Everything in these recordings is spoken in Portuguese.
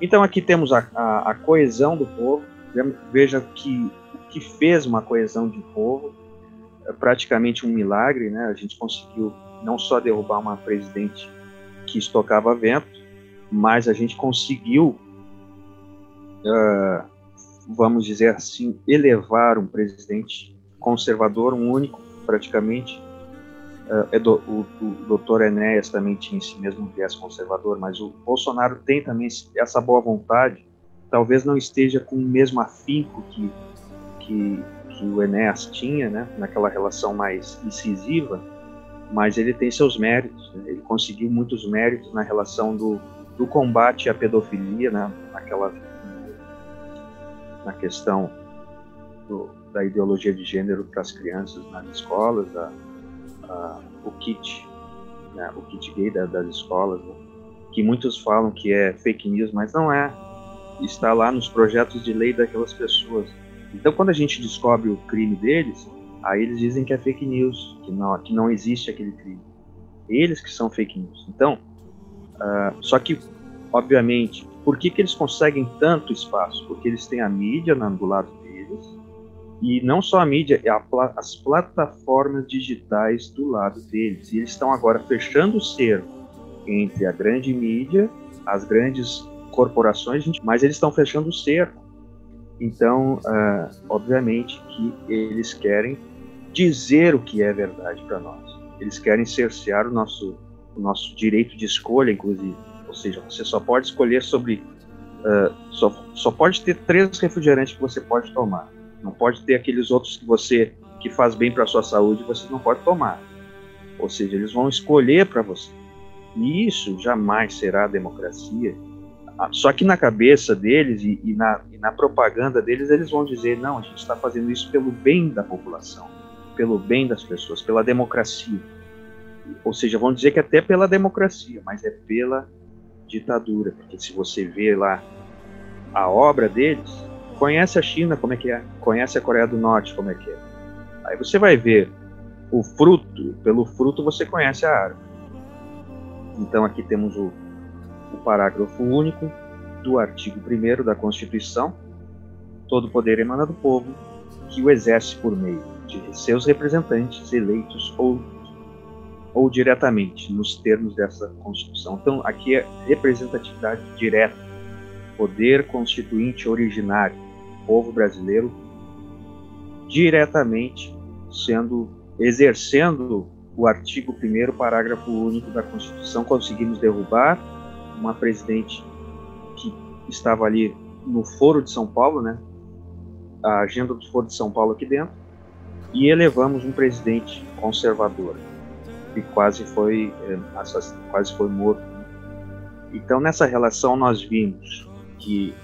Então aqui temos a, a, a coesão do povo. Veja que que fez uma coesão de povo é praticamente um milagre, né? A gente conseguiu não só derrubar uma presidente que estocava vento, mas a gente conseguiu, uh, vamos dizer assim, elevar um presidente conservador, um único, praticamente. Uh, o, o doutor Enéas também tinha esse mesmo viés conservador, mas o Bolsonaro tem também essa boa vontade, talvez não esteja com o mesmo afinco que, que, que o Enéas tinha, né, naquela relação mais incisiva, mas ele tem seus méritos. Né? Ele conseguiu muitos méritos na relação do, do combate à pedofilia, né? naquela na questão do, da ideologia de gênero para as crianças nas escolas, a, a, o kit, né? o kit gay da, das escolas, né? que muitos falam que é fake news, mas não é. Está lá nos projetos de lei daquelas pessoas. Então, quando a gente descobre o crime deles, Aí eles dizem que é fake news, que não, que não existe aquele crime. Eles que são fake news. Então, uh, só que, obviamente, por que, que eles conseguem tanto espaço? Porque eles têm a mídia do lado deles, e não só a mídia, é a, as plataformas digitais do lado deles. E eles estão agora fechando o cerco entre a grande mídia, as grandes corporações, mas eles estão fechando o cerco. Então, uh, obviamente que eles querem dizer o que é verdade para nós. Eles querem cercear o nosso, o nosso direito de escolha, inclusive. Ou seja, você só pode escolher sobre. Uh, só, só pode ter três refrigerantes que você pode tomar. Não pode ter aqueles outros que você que faz bem para a sua saúde você não pode tomar. Ou seja, eles vão escolher para você. E isso jamais será democracia. Ah, só que na cabeça deles e, e, na, e na propaganda deles, eles vão dizer: não, a gente está fazendo isso pelo bem da população pelo bem das pessoas, pela democracia. Ou seja, vão dizer que até pela democracia, mas é pela ditadura, porque se você vê lá a obra deles, conhece a China como é que é, conhece a Coreia do Norte como é que é. Aí você vai ver o fruto, pelo fruto você conhece a árvore. Então aqui temos o, o parágrafo único do artigo 1 da Constituição. Todo poder emana do povo, que o exerce por meio de seus representantes eleitos ou, ou diretamente, nos termos dessa Constituição. Então, aqui é representatividade direta, poder constituinte originário, povo brasileiro, diretamente sendo, exercendo o artigo 1 parágrafo único da Constituição, conseguimos derrubar uma presidente que estava ali no Foro de São Paulo, né? A agenda do Foro de São Paulo aqui dentro, e elevamos um presidente conservador que quase foi é, quase foi morto. Então nessa relação nós vimos que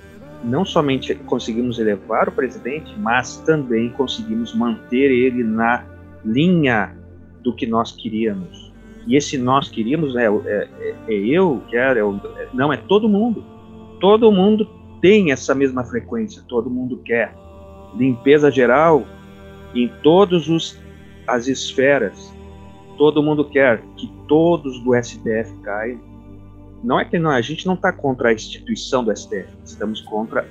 não somente conseguimos elevar o presidente, mas também conseguimos manter ele na linha do que nós queríamos. E esse nós queríamos é, é, é eu, quero, é, é, não é todo mundo. Todo mundo tem essa mesma frequência, todo mundo quer. Limpeza geral, em todas as esferas. Todo mundo quer que todos do STF caiam. Não é que não, a gente não está contra a instituição do STF, estamos contra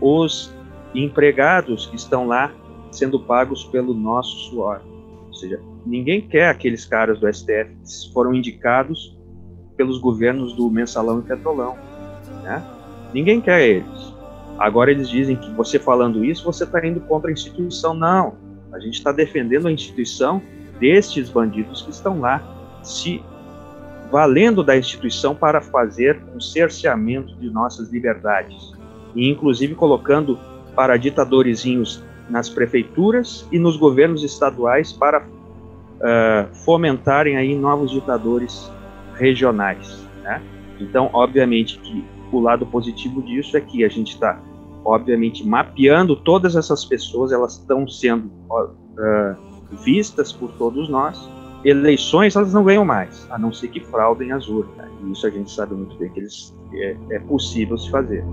os empregados que estão lá sendo pagos pelo nosso suor. Ou seja, ninguém quer aqueles caras do STF que foram indicados pelos governos do Mensalão e Petrolão. Né? Ninguém quer eles. Agora eles dizem que você falando isso, você está indo contra a instituição. Não. A gente está defendendo a instituição destes bandidos que estão lá, se valendo da instituição para fazer um cerceamento de nossas liberdades, e inclusive colocando para ditadorzinhos nas prefeituras e nos governos estaduais para uh, fomentarem aí novos ditadores regionais. Né? Então, obviamente que o lado positivo disso é que a gente está obviamente, mapeando todas essas pessoas, elas estão sendo uh, vistas por todos nós eleições elas não ganham mais, a não ser que fraudem as urnas. E isso a gente sabe muito bem que eles, é, é possível se fazer.